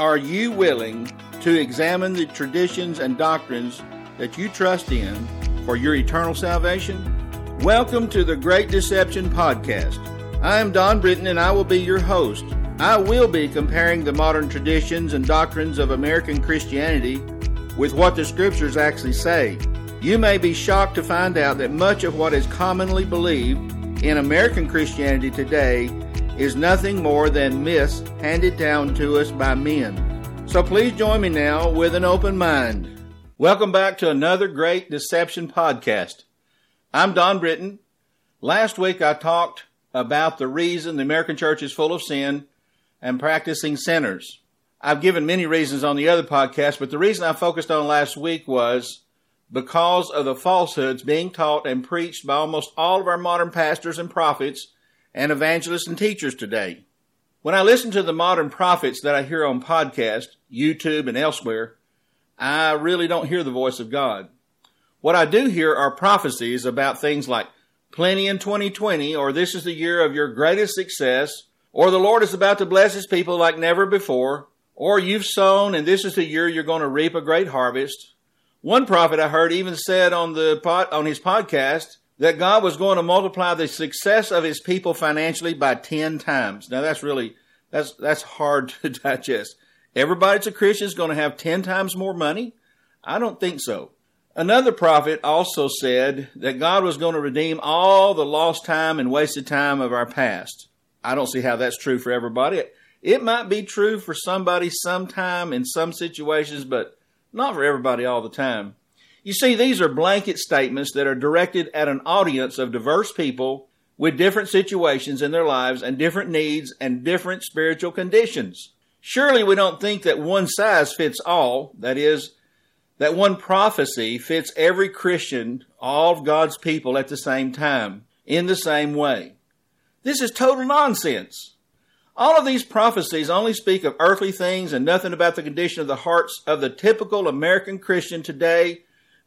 Are you willing to examine the traditions and doctrines that you trust in for your eternal salvation? Welcome to the Great Deception Podcast. I am Don Britton and I will be your host. I will be comparing the modern traditions and doctrines of American Christianity with what the scriptures actually say. You may be shocked to find out that much of what is commonly believed in American Christianity today is nothing more than myths handed down to us by men. So please join me now with an open mind. Welcome back to another Great Deception podcast. I'm Don Britton. Last week I talked about the reason the American church is full of sin and practicing sinners. I've given many reasons on the other podcast, but the reason I focused on last week was because of the falsehoods being taught and preached by almost all of our modern pastors and prophets and evangelists and teachers today. When I listen to the modern prophets that I hear on podcast, YouTube, and elsewhere, I really don't hear the voice of God. What I do hear are prophecies about things like plenty in 2020, or this is the year of your greatest success, or the Lord is about to bless his people like never before, or you've sown and this is the year you're going to reap a great harvest. One prophet I heard even said on the on his podcast that God was going to multiply the success of his people financially by 10 times. Now that's really, that's, that's hard to digest. Everybody that's a Christian is going to have 10 times more money? I don't think so. Another prophet also said that God was going to redeem all the lost time and wasted time of our past. I don't see how that's true for everybody. It might be true for somebody sometime in some situations, but not for everybody all the time. You see, these are blanket statements that are directed at an audience of diverse people with different situations in their lives and different needs and different spiritual conditions. Surely we don't think that one size fits all, that is, that one prophecy fits every Christian, all of God's people at the same time, in the same way. This is total nonsense. All of these prophecies only speak of earthly things and nothing about the condition of the hearts of the typical American Christian today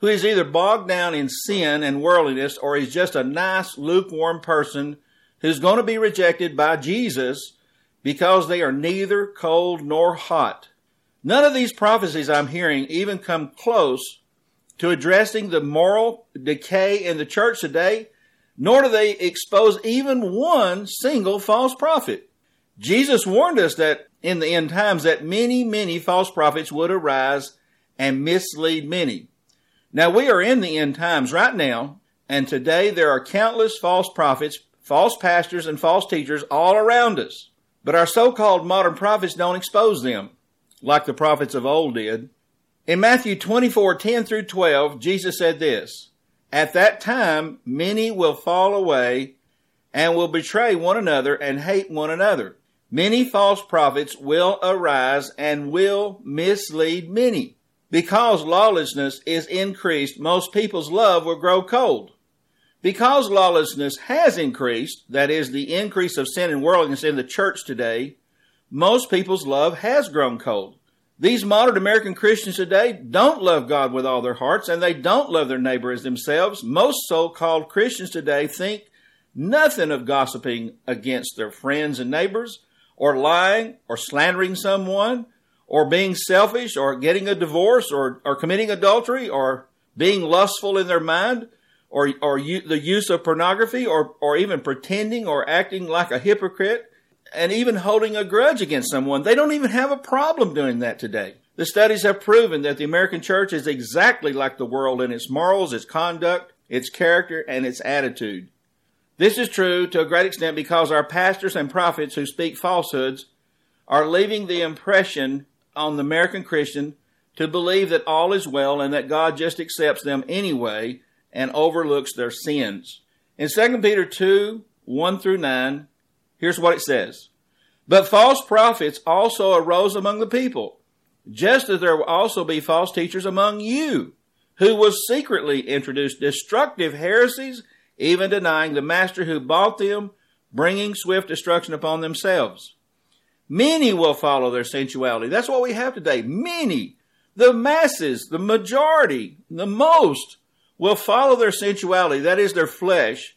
who is either bogged down in sin and worldliness or he's just a nice, lukewarm person who's going to be rejected by Jesus because they are neither cold nor hot. None of these prophecies I'm hearing even come close to addressing the moral decay in the church today, nor do they expose even one single false prophet. Jesus warned us that in the end times that many, many false prophets would arise and mislead many. Now we are in the end times right now, and today there are countless false prophets, false pastors, and false teachers all around us. But our so-called modern prophets don't expose them, like the prophets of old did. In Matthew 24, 10 through 12, Jesus said this, At that time, many will fall away and will betray one another and hate one another. Many false prophets will arise and will mislead many. Because lawlessness is increased, most people's love will grow cold. Because lawlessness has increased, that is, the increase of sin and worldliness in the church today, most people's love has grown cold. These modern American Christians today don't love God with all their hearts and they don't love their neighbor as themselves. Most so-called Christians today think nothing of gossiping against their friends and neighbors or lying or slandering someone or being selfish or getting a divorce or, or committing adultery or being lustful in their mind or, or the use of pornography or, or even pretending or acting like a hypocrite and even holding a grudge against someone. They don't even have a problem doing that today. The studies have proven that the American church is exactly like the world in its morals, its conduct, its character, and its attitude. This is true to a great extent because our pastors and prophets who speak falsehoods are leaving the impression on the American Christian to believe that all is well and that God just accepts them anyway and overlooks their sins. In 2 Peter 2 1 through 9, here's what it says But false prophets also arose among the people, just as there will also be false teachers among you, who will secretly introduce destructive heresies, even denying the master who bought them, bringing swift destruction upon themselves. Many will follow their sensuality. That's what we have today. Many, the masses, the majority, the most will follow their sensuality, that is their flesh,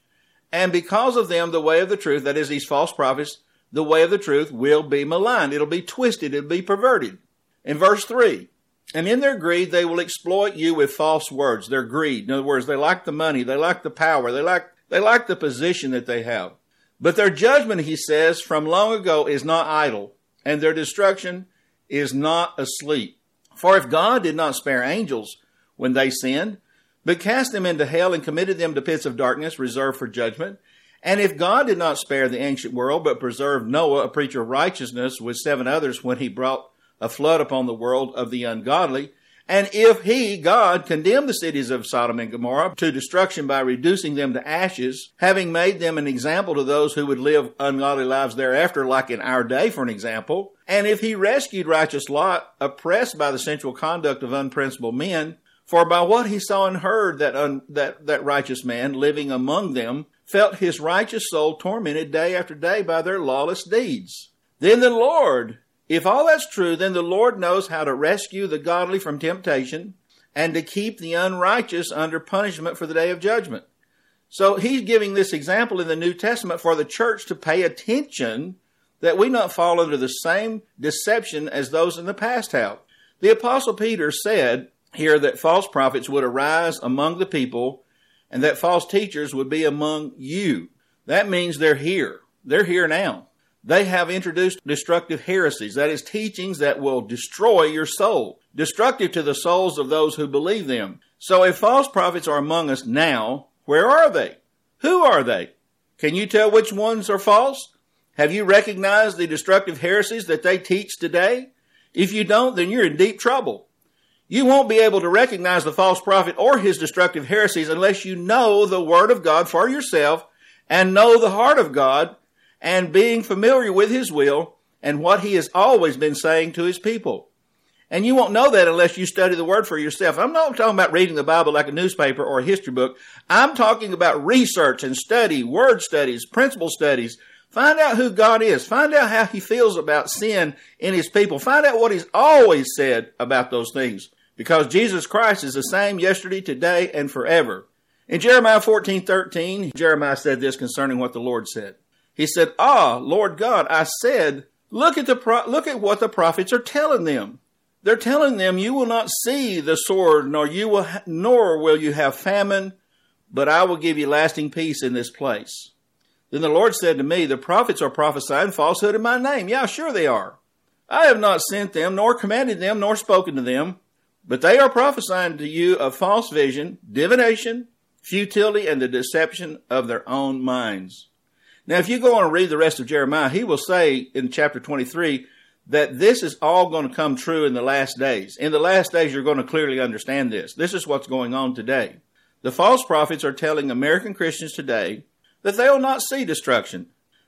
and because of them, the way of the truth, that is these false prophets, the way of the truth will be maligned. It'll be twisted. It'll be perverted. In verse 3, and in their greed, they will exploit you with false words. Their greed. In other words, they like the money. They like the power. They like, they like the position that they have. But their judgment, he says, from long ago is not idle, and their destruction is not asleep. For if God did not spare angels when they sinned, but cast them into hell and committed them to pits of darkness reserved for judgment, and if God did not spare the ancient world, but preserved Noah, a preacher of righteousness, with seven others when he brought a flood upon the world of the ungodly, and if he, God, condemned the cities of Sodom and Gomorrah to destruction by reducing them to ashes, having made them an example to those who would live ungodly lives thereafter, like in our day, for an example, and if he rescued righteous Lot, oppressed by the sensual conduct of unprincipled men, for by what he saw and heard that, un, that, that righteous man living among them felt his righteous soul tormented day after day by their lawless deeds. Then the Lord, if all that's true, then the Lord knows how to rescue the godly from temptation and to keep the unrighteous under punishment for the day of judgment. So he's giving this example in the New Testament for the church to pay attention that we not fall under the same deception as those in the past have. The apostle Peter said here that false prophets would arise among the people and that false teachers would be among you. That means they're here. They're here now. They have introduced destructive heresies, that is, teachings that will destroy your soul, destructive to the souls of those who believe them. So if false prophets are among us now, where are they? Who are they? Can you tell which ones are false? Have you recognized the destructive heresies that they teach today? If you don't, then you're in deep trouble. You won't be able to recognize the false prophet or his destructive heresies unless you know the Word of God for yourself and know the heart of God and being familiar with His will and what He has always been saying to His people. And you won't know that unless you study the Word for yourself. I'm not talking about reading the Bible like a newspaper or a history book. I'm talking about research and study, word studies, principle studies. Find out who God is. Find out how He feels about sin in His people. Find out what He's always said about those things because Jesus Christ is the same yesterday, today, and forever. In Jeremiah 14, 13, Jeremiah said this concerning what the Lord said. He said, Ah, Lord God, I said, look at the, pro- look at what the prophets are telling them. They're telling them, you will not see the sword, nor you will, ha- nor will you have famine, but I will give you lasting peace in this place. Then the Lord said to me, the prophets are prophesying falsehood in my name. Yeah, sure they are. I have not sent them, nor commanded them, nor spoken to them. But they are prophesying to you of false vision, divination, futility, and the deception of their own minds. Now, if you go on and read the rest of Jeremiah, he will say in chapter 23 that this is all going to come true in the last days. In the last days, you're going to clearly understand this. This is what's going on today. The false prophets are telling American Christians today that they will not see destruction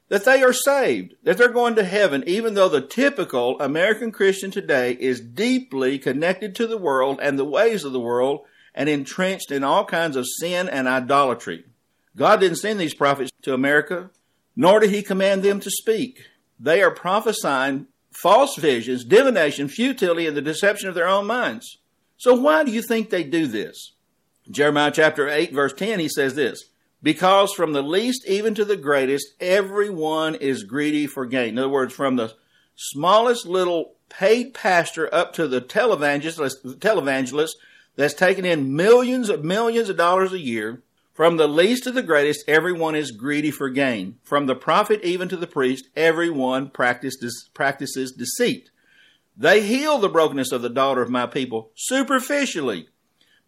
that they are saved, that they're going to heaven, even though the typical American Christian today is deeply connected to the world and the ways of the world and entrenched in all kinds of sin and idolatry. God didn't send these prophets to America, nor did he command them to speak. They are prophesying false visions, divination, futility, and the deception of their own minds. So why do you think they do this? Jeremiah chapter 8 verse 10, he says this, because from the least even to the greatest, everyone is greedy for gain. In other words, from the smallest little paid pastor up to the televangelist, televangelist that's taking in millions of millions of dollars a year. From the least to the greatest, everyone is greedy for gain. From the prophet even to the priest, everyone practices, deceit. They heal the brokenness of the daughter of my people superficially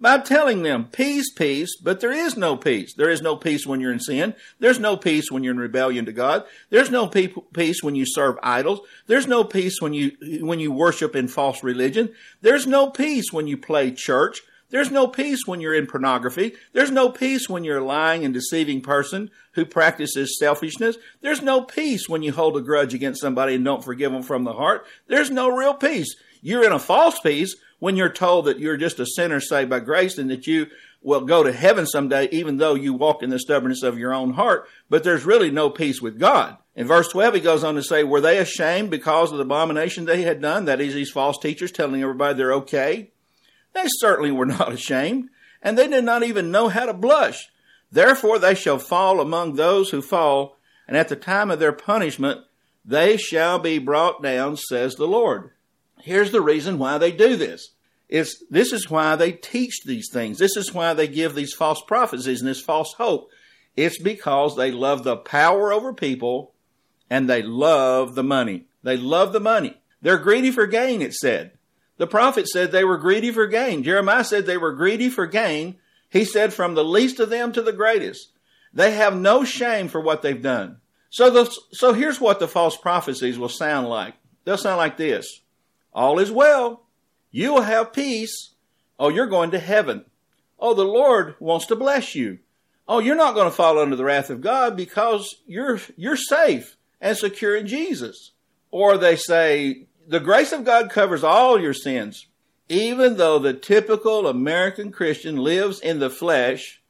by telling them peace, peace, but there is no peace. There is no peace when you're in sin. There's no peace when you're in rebellion to God. There's no peace when you serve idols. There's no peace when you, when you worship in false religion. There's no peace when you play church. There's no peace when you're in pornography. There's no peace when you're a lying and deceiving person who practices selfishness. There's no peace when you hold a grudge against somebody and don't forgive them from the heart. There's no real peace. You're in a false peace when you're told that you're just a sinner saved by grace and that you will go to heaven someday, even though you walk in the stubbornness of your own heart, but there's really no peace with God. In verse 12, he goes on to say, Were they ashamed because of the abomination they had done? That is, these false teachers telling everybody they're okay. They certainly were not ashamed, and they did not even know how to blush. Therefore, they shall fall among those who fall, and at the time of their punishment, they shall be brought down, says the Lord. Here's the reason why they do this. It's, this is why they teach these things. This is why they give these false prophecies and this false hope. It's because they love the power over people and they love the money. They love the money. They're greedy for gain, it said. The prophet said they were greedy for gain. Jeremiah said they were greedy for gain. He said from the least of them to the greatest. They have no shame for what they've done. So the, so here's what the false prophecies will sound like. They'll sound like this. All is well. You will have peace. Oh, you're going to heaven. Oh, the Lord wants to bless you. Oh, you're not going to fall under the wrath of God because you're, you're safe and secure in Jesus. Or they say, the grace of God covers all your sins. Even though the typical American Christian lives in the flesh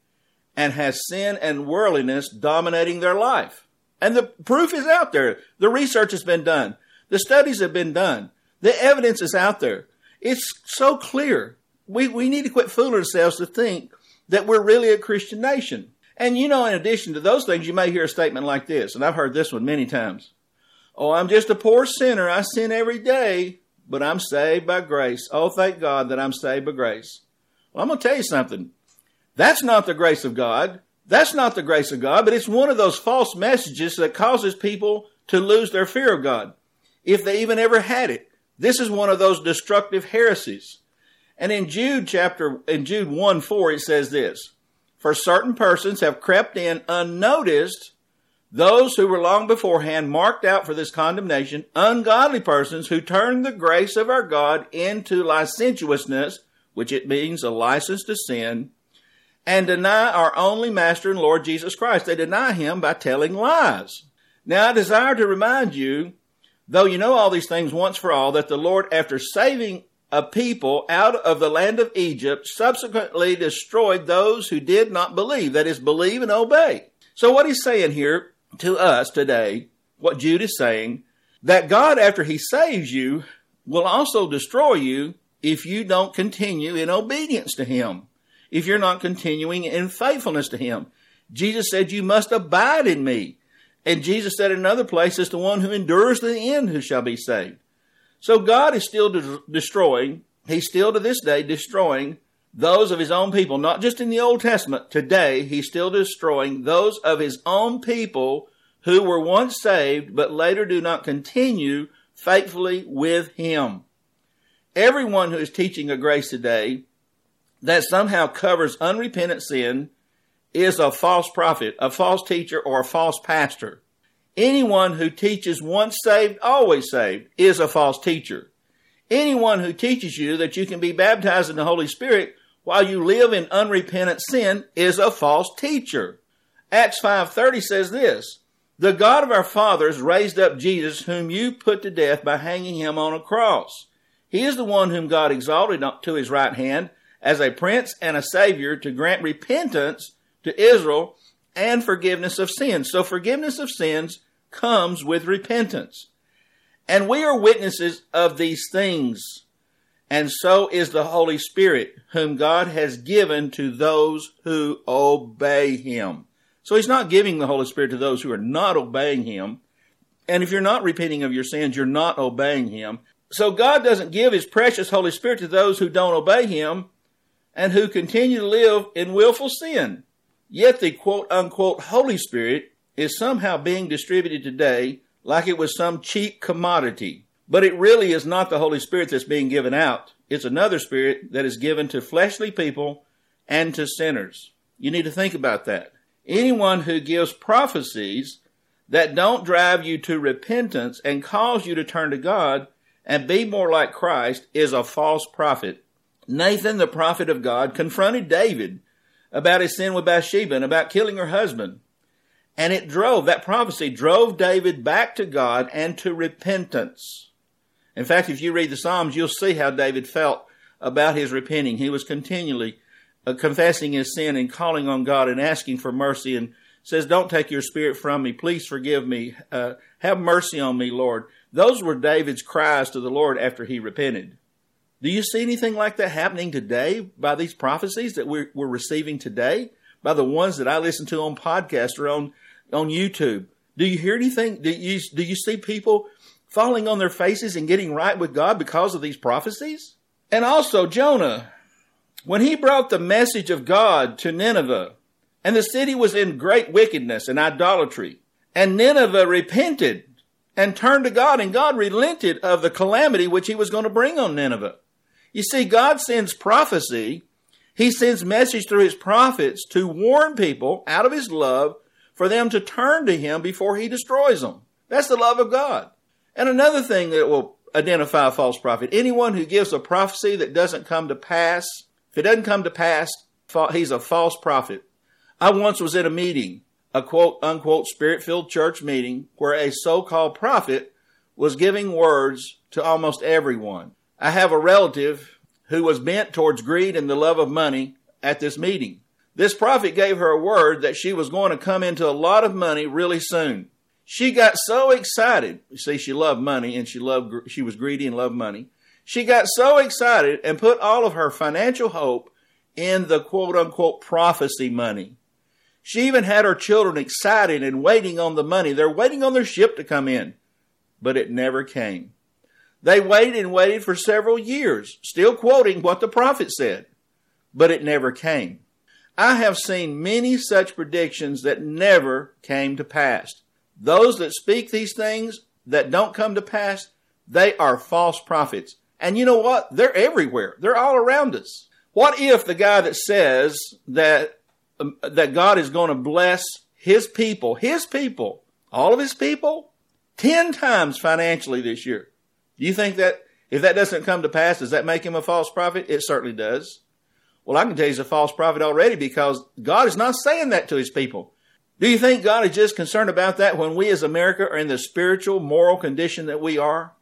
and has sin and worldliness dominating their life. And the proof is out there. The research has been done. The studies have been done. The evidence is out there. It's so clear. We, we need to quit fooling ourselves to think that we're really a Christian nation. And you know, in addition to those things, you may hear a statement like this, and I've heard this one many times. Oh, I'm just a poor sinner. I sin every day, but I'm saved by grace. Oh, thank God that I'm saved by grace. Well, I'm going to tell you something. That's not the grace of God. That's not the grace of God, but it's one of those false messages that causes people to lose their fear of God, if they even ever had it. This is one of those destructive heresies. And in Jude chapter, in Jude 1 4, it says this For certain persons have crept in unnoticed, those who were long beforehand marked out for this condemnation, ungodly persons who turn the grace of our God into licentiousness, which it means a license to sin, and deny our only Master and Lord Jesus Christ. They deny Him by telling lies. Now, I desire to remind you, though you know all these things once for all, that the Lord, after saving a people out of the land of Egypt, subsequently destroyed those who did not believe, that is, believe and obey. So, what He's saying here to us today, what Jude is saying, that God, after He saves you, will also destroy you if you don't continue in obedience to Him if you're not continuing in faithfulness to Him. Jesus said, You must abide in me. And Jesus said in another place, It's the one who endures to the end who shall be saved. So God is still de- destroying, He's still to this day destroying those of His own people, not just in the Old Testament. Today, He's still destroying those of His own people who were once saved, but later do not continue faithfully with Him. Everyone who is teaching a grace today that somehow covers unrepentant sin is a false prophet, a false teacher, or a false pastor. Anyone who teaches once saved, always saved is a false teacher. Anyone who teaches you that you can be baptized in the Holy Spirit while you live in unrepentant sin is a false teacher. Acts 5:30 says this, "The God of our fathers raised up Jesus whom you put to death by hanging him on a cross. He is the one whom God exalted to his right hand as a prince and a savior to grant repentance to Israel and forgiveness of sins. So forgiveness of sins comes with repentance. And we are witnesses of these things. And so is the Holy Spirit, whom God has given to those who obey Him. So He's not giving the Holy Spirit to those who are not obeying Him. And if you're not repenting of your sins, you're not obeying Him. So God doesn't give His precious Holy Spirit to those who don't obey Him and who continue to live in willful sin. Yet the quote unquote Holy Spirit is somehow being distributed today like it was some cheap commodity. But it really is not the Holy Spirit that's being given out. It's another spirit that is given to fleshly people and to sinners. You need to think about that. Anyone who gives prophecies that don't drive you to repentance and cause you to turn to God and be more like Christ is a false prophet. Nathan, the prophet of God, confronted David about his sin with Bathsheba and about killing her husband. And it drove, that prophecy drove David back to God and to repentance. In fact, if you read the Psalms, you'll see how David felt about his repenting. He was continually uh, confessing his sin and calling on God and asking for mercy and says, Don't take your spirit from me. Please forgive me. Uh, have mercy on me, Lord. Those were David's cries to the Lord after he repented. Do you see anything like that happening today by these prophecies that we're, we're receiving today? By the ones that I listen to on podcast or on, on YouTube? Do you hear anything? Do you, do you see people falling on their faces and getting right with God because of these prophecies? And also Jonah, when he brought the message of God to Nineveh, and the city was in great wickedness and idolatry, and Nineveh repented and turned to God, and God relented of the calamity which he was going to bring on Nineveh. You see, God sends prophecy. He sends message through his prophets to warn people out of his love for them to turn to him before he destroys them. That's the love of God. And another thing that will identify a false prophet, anyone who gives a prophecy that doesn't come to pass, if it doesn't come to pass, he's a false prophet. I once was at a meeting a quote unquote spirit filled church meeting where a so called prophet was giving words to almost everyone. I have a relative who was bent towards greed and the love of money at this meeting. This prophet gave her a word that she was going to come into a lot of money really soon. She got so excited. You see, she loved money and she loved, she was greedy and loved money. She got so excited and put all of her financial hope in the quote unquote prophecy money. She even had her children excited and waiting on the money. They're waiting on their ship to come in. But it never came. They waited and waited for several years, still quoting what the prophet said. But it never came. I have seen many such predictions that never came to pass. Those that speak these things that don't come to pass, they are false prophets. And you know what? They're everywhere. They're all around us. What if the guy that says that um, that God is going to bless his people, his people, all of his people, 10 times financially this year. Do you think that if that doesn't come to pass, does that make him a false prophet? It certainly does. Well, I can tell you he's a false prophet already because God is not saying that to his people. Do you think God is just concerned about that when we as America are in the spiritual, moral condition that we are?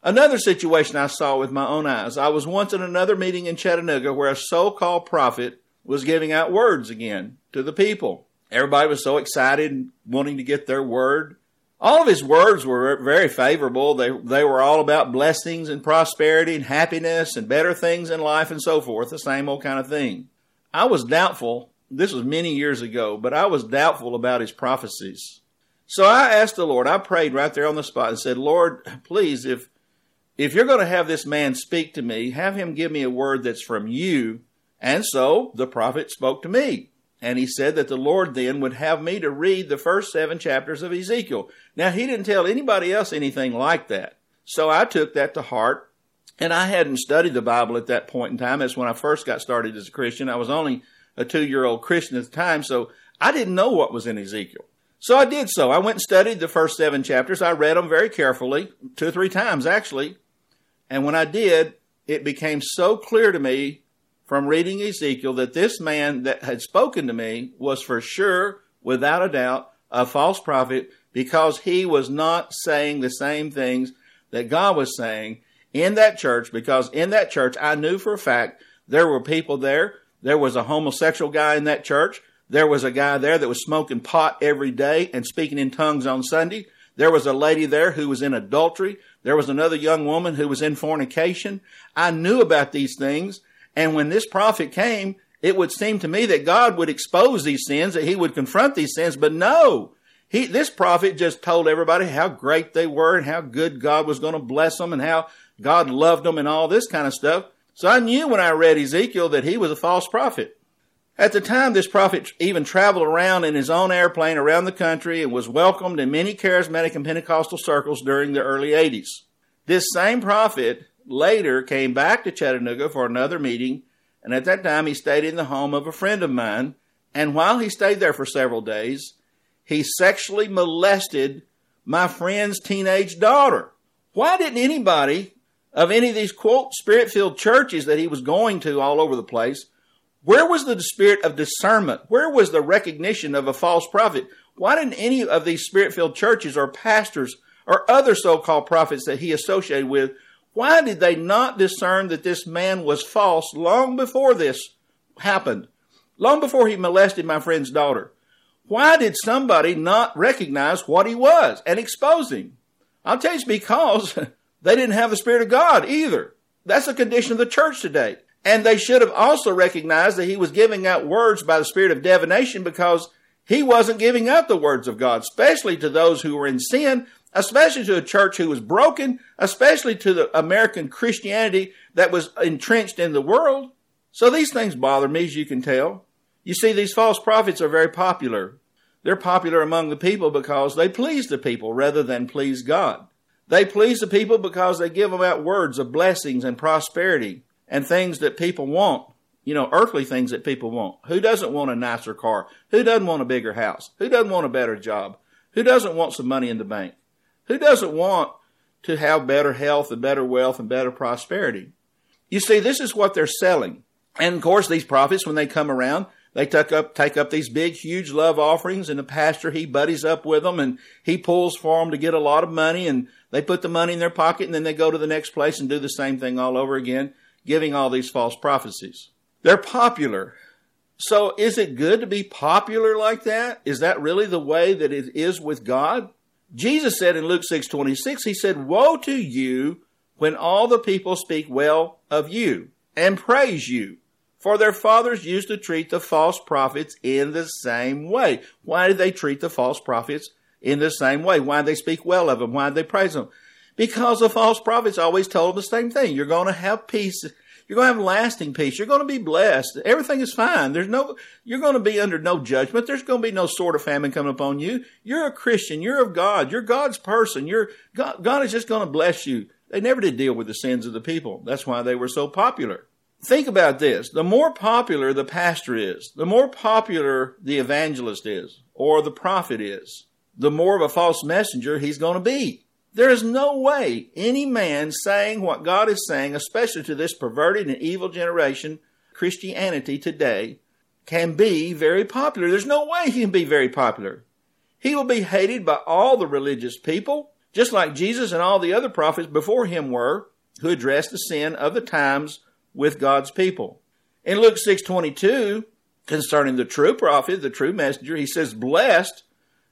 Another situation I saw with my own eyes. I was once in another meeting in Chattanooga where a so-called prophet was giving out words again to the people. Everybody was so excited and wanting to get their word. All of his words were very favorable. They, they were all about blessings and prosperity and happiness and better things in life and so forth, the same old kind of thing. I was doubtful, this was many years ago, but I was doubtful about his prophecies. So I asked the Lord, I prayed right there on the spot and said, Lord, please, if, if you're going to have this man speak to me, have him give me a word that's from you and so the prophet spoke to me. And he said that the Lord then would have me to read the first seven chapters of Ezekiel. Now, he didn't tell anybody else anything like that. So I took that to heart. And I hadn't studied the Bible at that point in time. That's when I first got started as a Christian. I was only a two year old Christian at the time. So I didn't know what was in Ezekiel. So I did so. I went and studied the first seven chapters. I read them very carefully, two or three times actually. And when I did, it became so clear to me from reading Ezekiel that this man that had spoken to me was for sure, without a doubt, a false prophet because he was not saying the same things that God was saying in that church because in that church I knew for a fact there were people there. There was a homosexual guy in that church. There was a guy there that was smoking pot every day and speaking in tongues on Sunday. There was a lady there who was in adultery. There was another young woman who was in fornication. I knew about these things and when this prophet came, it would seem to me that God would expose these sins, that he would confront these sins, but no. He, this prophet just told everybody how great they were and how good God was going to bless them and how God loved them and all this kind of stuff. So I knew when I read Ezekiel that he was a false prophet. At the time, this prophet even traveled around in his own airplane around the country and was welcomed in many charismatic and Pentecostal circles during the early 80s. This same prophet later came back to Chattanooga for another meeting, and at that time he stayed in the home of a friend of mine. And while he stayed there for several days, he sexually molested my friend's teenage daughter. Why didn't anybody of any of these quote spirit filled churches that he was going to all over the place, where was the spirit of discernment? Where was the recognition of a false prophet? Why didn't any of these spirit filled churches or pastors or other so called prophets that he associated with why did they not discern that this man was false long before this happened? Long before he molested my friend's daughter? Why did somebody not recognize what he was and expose him? I'll tell you it's because they didn't have the Spirit of God either. That's the condition of the church today. And they should have also recognized that he was giving out words by the spirit of divination because He wasn't giving out the words of God, especially to those who were in sin, especially to a church who was broken, especially to the American Christianity that was entrenched in the world. So these things bother me, as you can tell. You see, these false prophets are very popular. They're popular among the people because they please the people rather than please God. They please the people because they give them out words of blessings and prosperity and things that people want. You know, earthly things that people want. Who doesn't want a nicer car? Who doesn't want a bigger house? Who doesn't want a better job? Who doesn't want some money in the bank? Who doesn't want to have better health and better wealth and better prosperity? You see, this is what they're selling. And of course, these prophets, when they come around, they take up, take up these big, huge love offerings and the pastor, he buddies up with them and he pulls for them to get a lot of money and they put the money in their pocket and then they go to the next place and do the same thing all over again, giving all these false prophecies. They're popular. So is it good to be popular like that? Is that really the way that it is with God? Jesus said in Luke 6:26, he said, "Woe to you when all the people speak well of you and praise you, for their fathers used to treat the false prophets in the same way." Why did they treat the false prophets in the same way? Why did they speak well of them? Why did they praise them? Because the false prophets always told them the same thing. You're going to have peace you're going to have lasting peace. You're going to be blessed. Everything is fine. There's no, you're going to be under no judgment. There's going to be no sort of famine coming upon you. You're a Christian. You're of God. You're God's person. You're, God, God is just going to bless you. They never did deal with the sins of the people. That's why they were so popular. Think about this. The more popular the pastor is, the more popular the evangelist is, or the prophet is, the more of a false messenger he's going to be. There is no way any man saying what God is saying, especially to this perverted and evil generation, Christianity today, can be very popular. There's no way he can be very popular. He will be hated by all the religious people, just like Jesus and all the other prophets before him were, who addressed the sin of the times with God's people. In Luke 6:22, concerning the true prophet, the true messenger, he says, "Blessed,"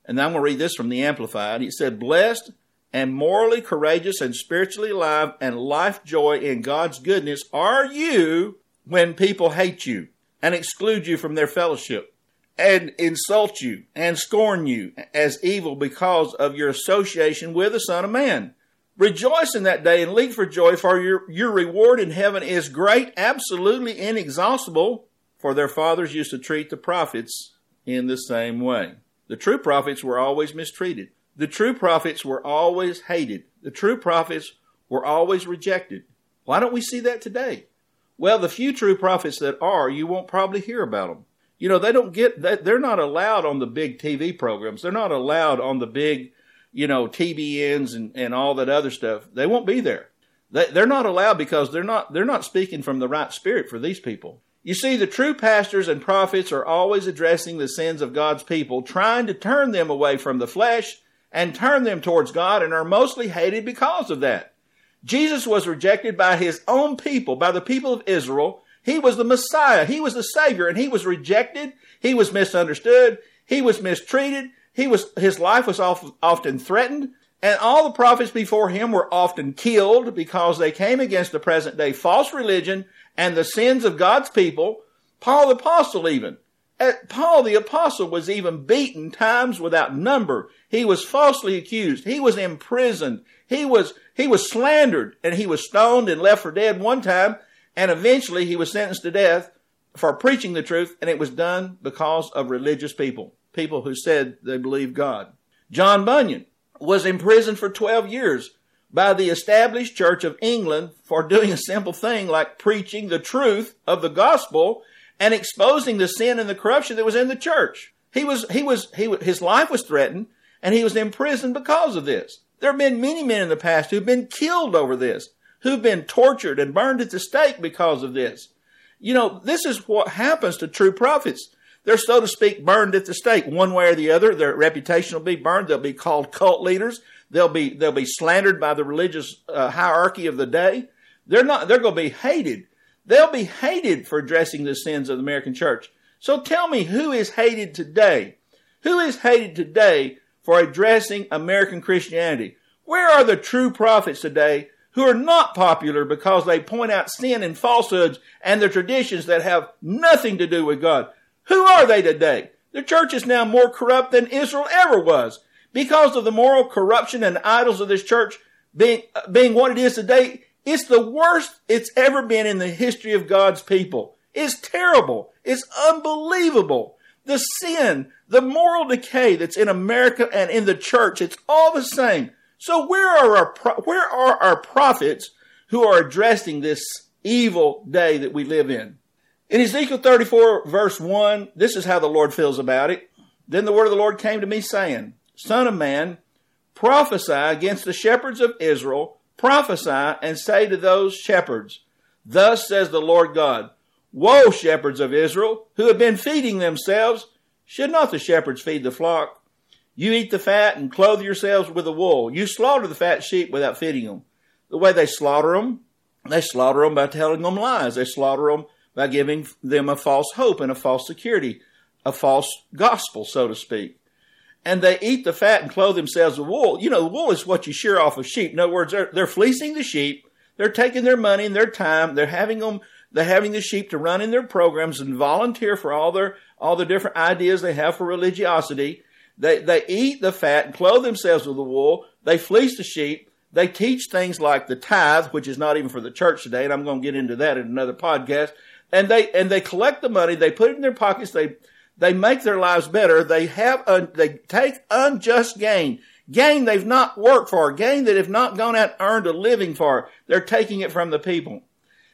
and I'm going to read this from the Amplified. He said, "Blessed and morally courageous and spiritually alive and life joy in God's goodness are you when people hate you and exclude you from their fellowship and insult you and scorn you as evil because of your association with the Son of Man. Rejoice in that day and leap for joy, for your, your reward in heaven is great, absolutely inexhaustible, for their fathers used to treat the prophets in the same way. The true prophets were always mistreated. The true prophets were always hated. The true prophets were always rejected. Why don't we see that today? Well, the few true prophets that are, you won't probably hear about them. You know, they don't get they're not allowed on the big TV programs. They're not allowed on the big, you know, TBNs and, and all that other stuff. They won't be there. They, they're not allowed because they're not, they're not speaking from the right spirit for these people. You see, the true pastors and prophets are always addressing the sins of God's people, trying to turn them away from the flesh and turn them towards God and are mostly hated because of that. Jesus was rejected by his own people, by the people of Israel. He was the Messiah. He was the Savior and he was rejected. He was misunderstood. He was mistreated. He was, his life was often threatened. And all the prophets before him were often killed because they came against the present day false religion and the sins of God's people. Paul the apostle even. Eh, Paul the apostle was even beaten times without number. He was falsely accused. He was imprisoned. He was, he was slandered and he was stoned and left for dead one time. And eventually he was sentenced to death for preaching the truth. And it was done because of religious people, people who said they believed God. John Bunyan was imprisoned for 12 years by the established church of England for doing a simple thing like preaching the truth of the gospel and exposing the sin and the corruption that was in the church. He was, he was, he, his life was threatened and he was imprisoned because of this. There have been many men in the past who've been killed over this, who've been tortured and burned at the stake because of this. You know, this is what happens to true prophets. They're, so to speak, burned at the stake one way or the other. Their reputation will be burned. They'll be called cult leaders. They'll be, they'll be slandered by the religious uh, hierarchy of the day. They're not, they're going to be hated They'll be hated for addressing the sins of the American church. So tell me who is hated today? Who is hated today for addressing American Christianity? Where are the true prophets today who are not popular because they point out sin and falsehoods and the traditions that have nothing to do with God? Who are they today? The church is now more corrupt than Israel ever was because of the moral corruption and idols of this church being, being what it is today. It's the worst it's ever been in the history of God's people. It's terrible. It's unbelievable. The sin, the moral decay that's in America and in the church, it's all the same. So where are our, where are our prophets who are addressing this evil day that we live in? In Ezekiel 34 verse 1, this is how the Lord feels about it. Then the word of the Lord came to me saying, Son of man, prophesy against the shepherds of Israel, prophesy and say to those shepherds, Thus says the Lord God, Woe, shepherds of Israel, who have been feeding themselves. Should not the shepherds feed the flock? You eat the fat and clothe yourselves with the wool. You slaughter the fat sheep without feeding them. The way they slaughter them, they slaughter them by telling them lies. They slaughter them by giving them a false hope and a false security, a false gospel, so to speak. And they eat the fat and clothe themselves with wool. You know, wool is what you shear off of sheep. In other words, they're, they're fleecing the sheep. They're taking their money and their time. They're having them, they're having the sheep to run in their programs and volunteer for all their, all the different ideas they have for religiosity. They, they eat the fat and clothe themselves with the wool. They fleece the sheep. They teach things like the tithe, which is not even for the church today, and I'm going to get into that in another podcast and they and they collect the money, they put it in their pockets, they they make their lives better. They have a, they take unjust gain, gain they've not worked for, gain that have not gone out and earned a living for. They're taking it from the people.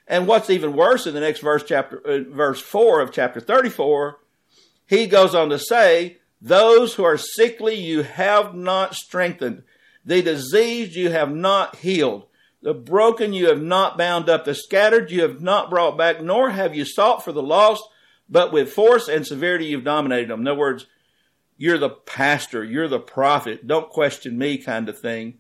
And what's even worse in the next verse, chapter uh, verse four of chapter thirty-four, he goes on to say, "Those who are sickly you have not strengthened; the diseased you have not healed." The broken you have not bound up, the scattered you have not brought back, nor have you sought for the lost, but with force and severity you've dominated them. In other words, you're the pastor, you're the prophet, don't question me kind of thing.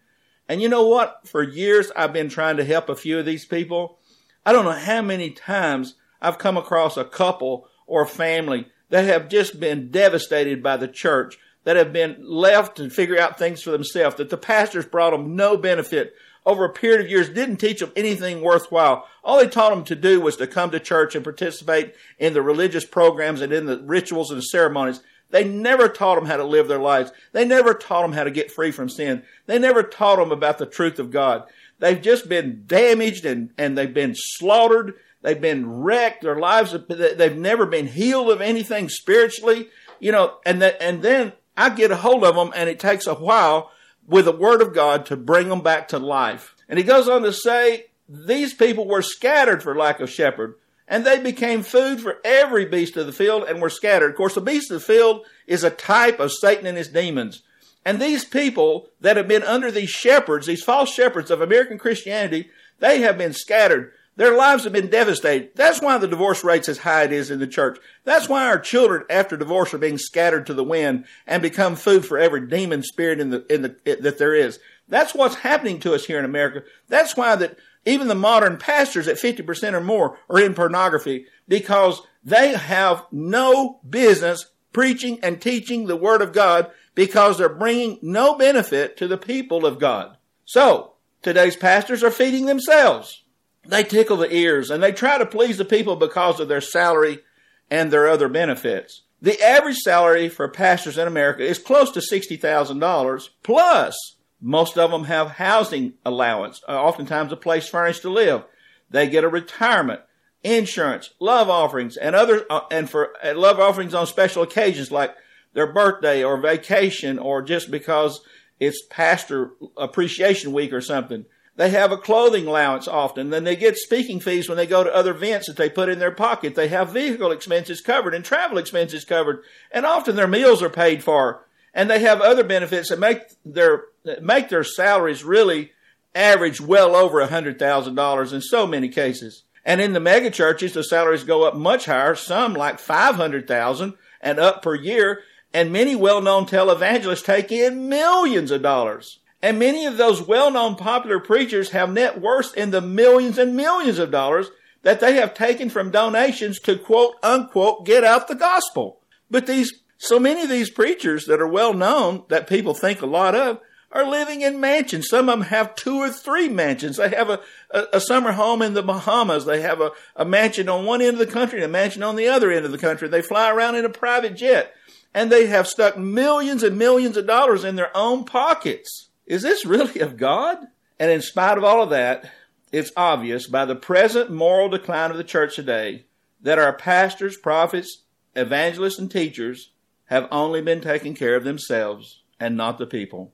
And you know what? For years I've been trying to help a few of these people. I don't know how many times I've come across a couple or a family that have just been devastated by the church, that have been left to figure out things for themselves, that the pastors brought them no benefit, over a period of years didn't teach them anything worthwhile. All they taught them to do was to come to church and participate in the religious programs and in the rituals and the ceremonies. They never taught them how to live their lives. They never taught them how to get free from sin. They never taught them about the truth of God. They've just been damaged and, and they've been slaughtered. They've been wrecked. Their lives, they've never been healed of anything spiritually, you know, and that, and then I get a hold of them and it takes a while with the word of God to bring them back to life. And he goes on to say, these people were scattered for lack of shepherd, and they became food for every beast of the field and were scattered. Of course, the beast of the field is a type of Satan and his demons. And these people that have been under these shepherds, these false shepherds of American Christianity, they have been scattered. Their lives have been devastated. That's why the divorce rate's as high as it is in the church. That's why our children after divorce are being scattered to the wind and become food for every demon spirit in the, in the, it, that there is. That's what's happening to us here in America. That's why that even the modern pastors at 50% or more are in pornography because they have no business preaching and teaching the word of God because they're bringing no benefit to the people of God. So, today's pastors are feeding themselves they tickle the ears and they try to please the people because of their salary and their other benefits. The average salary for pastors in America is close to $60,000 plus most of them have housing allowance, uh, oftentimes a place furnished to live. They get a retirement, insurance, love offerings, and other, uh, and for uh, love offerings on special occasions like their birthday or vacation or just because it's pastor appreciation week or something. They have a clothing allowance often. Then they get speaking fees when they go to other events that they put in their pocket. They have vehicle expenses covered and travel expenses covered. And often their meals are paid for. And they have other benefits that make their, make their salaries really average well over a hundred thousand dollars in so many cases. And in the mega churches, the salaries go up much higher, some like 500,000 and up per year. And many well-known televangelists take in millions of dollars. And many of those well-known popular preachers have net worths in the millions and millions of dollars that they have taken from donations to quote unquote get out the gospel. But these, so many of these preachers that are well known that people think a lot of are living in mansions. Some of them have two or three mansions. They have a, a, a summer home in the Bahamas. They have a, a mansion on one end of the country and a mansion on the other end of the country. They fly around in a private jet. and they have stuck millions and millions of dollars in their own pockets. Is this really of God? And in spite of all of that, it's obvious by the present moral decline of the church today that our pastors, prophets, evangelists, and teachers have only been taking care of themselves and not the people.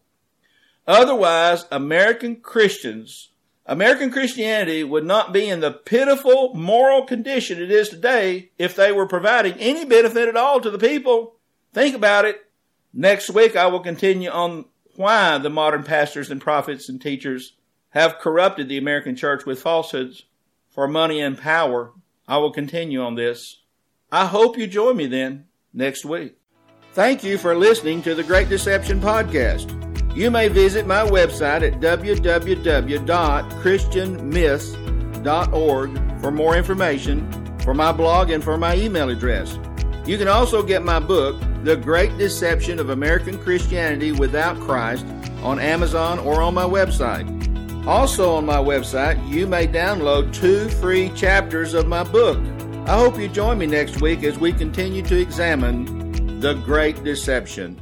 Otherwise, American Christians, American Christianity would not be in the pitiful moral condition it is today if they were providing any benefit at all to the people. Think about it. Next week, I will continue on why the modern pastors and prophets and teachers have corrupted the American church with falsehoods for money and power. I will continue on this. I hope you join me then next week. Thank you for listening to the Great Deception Podcast. You may visit my website at www.christianmyths.org for more information, for my blog, and for my email address. You can also get my book, The Great Deception of American Christianity Without Christ, on Amazon or on my website. Also, on my website, you may download two free chapters of my book. I hope you join me next week as we continue to examine the Great Deception.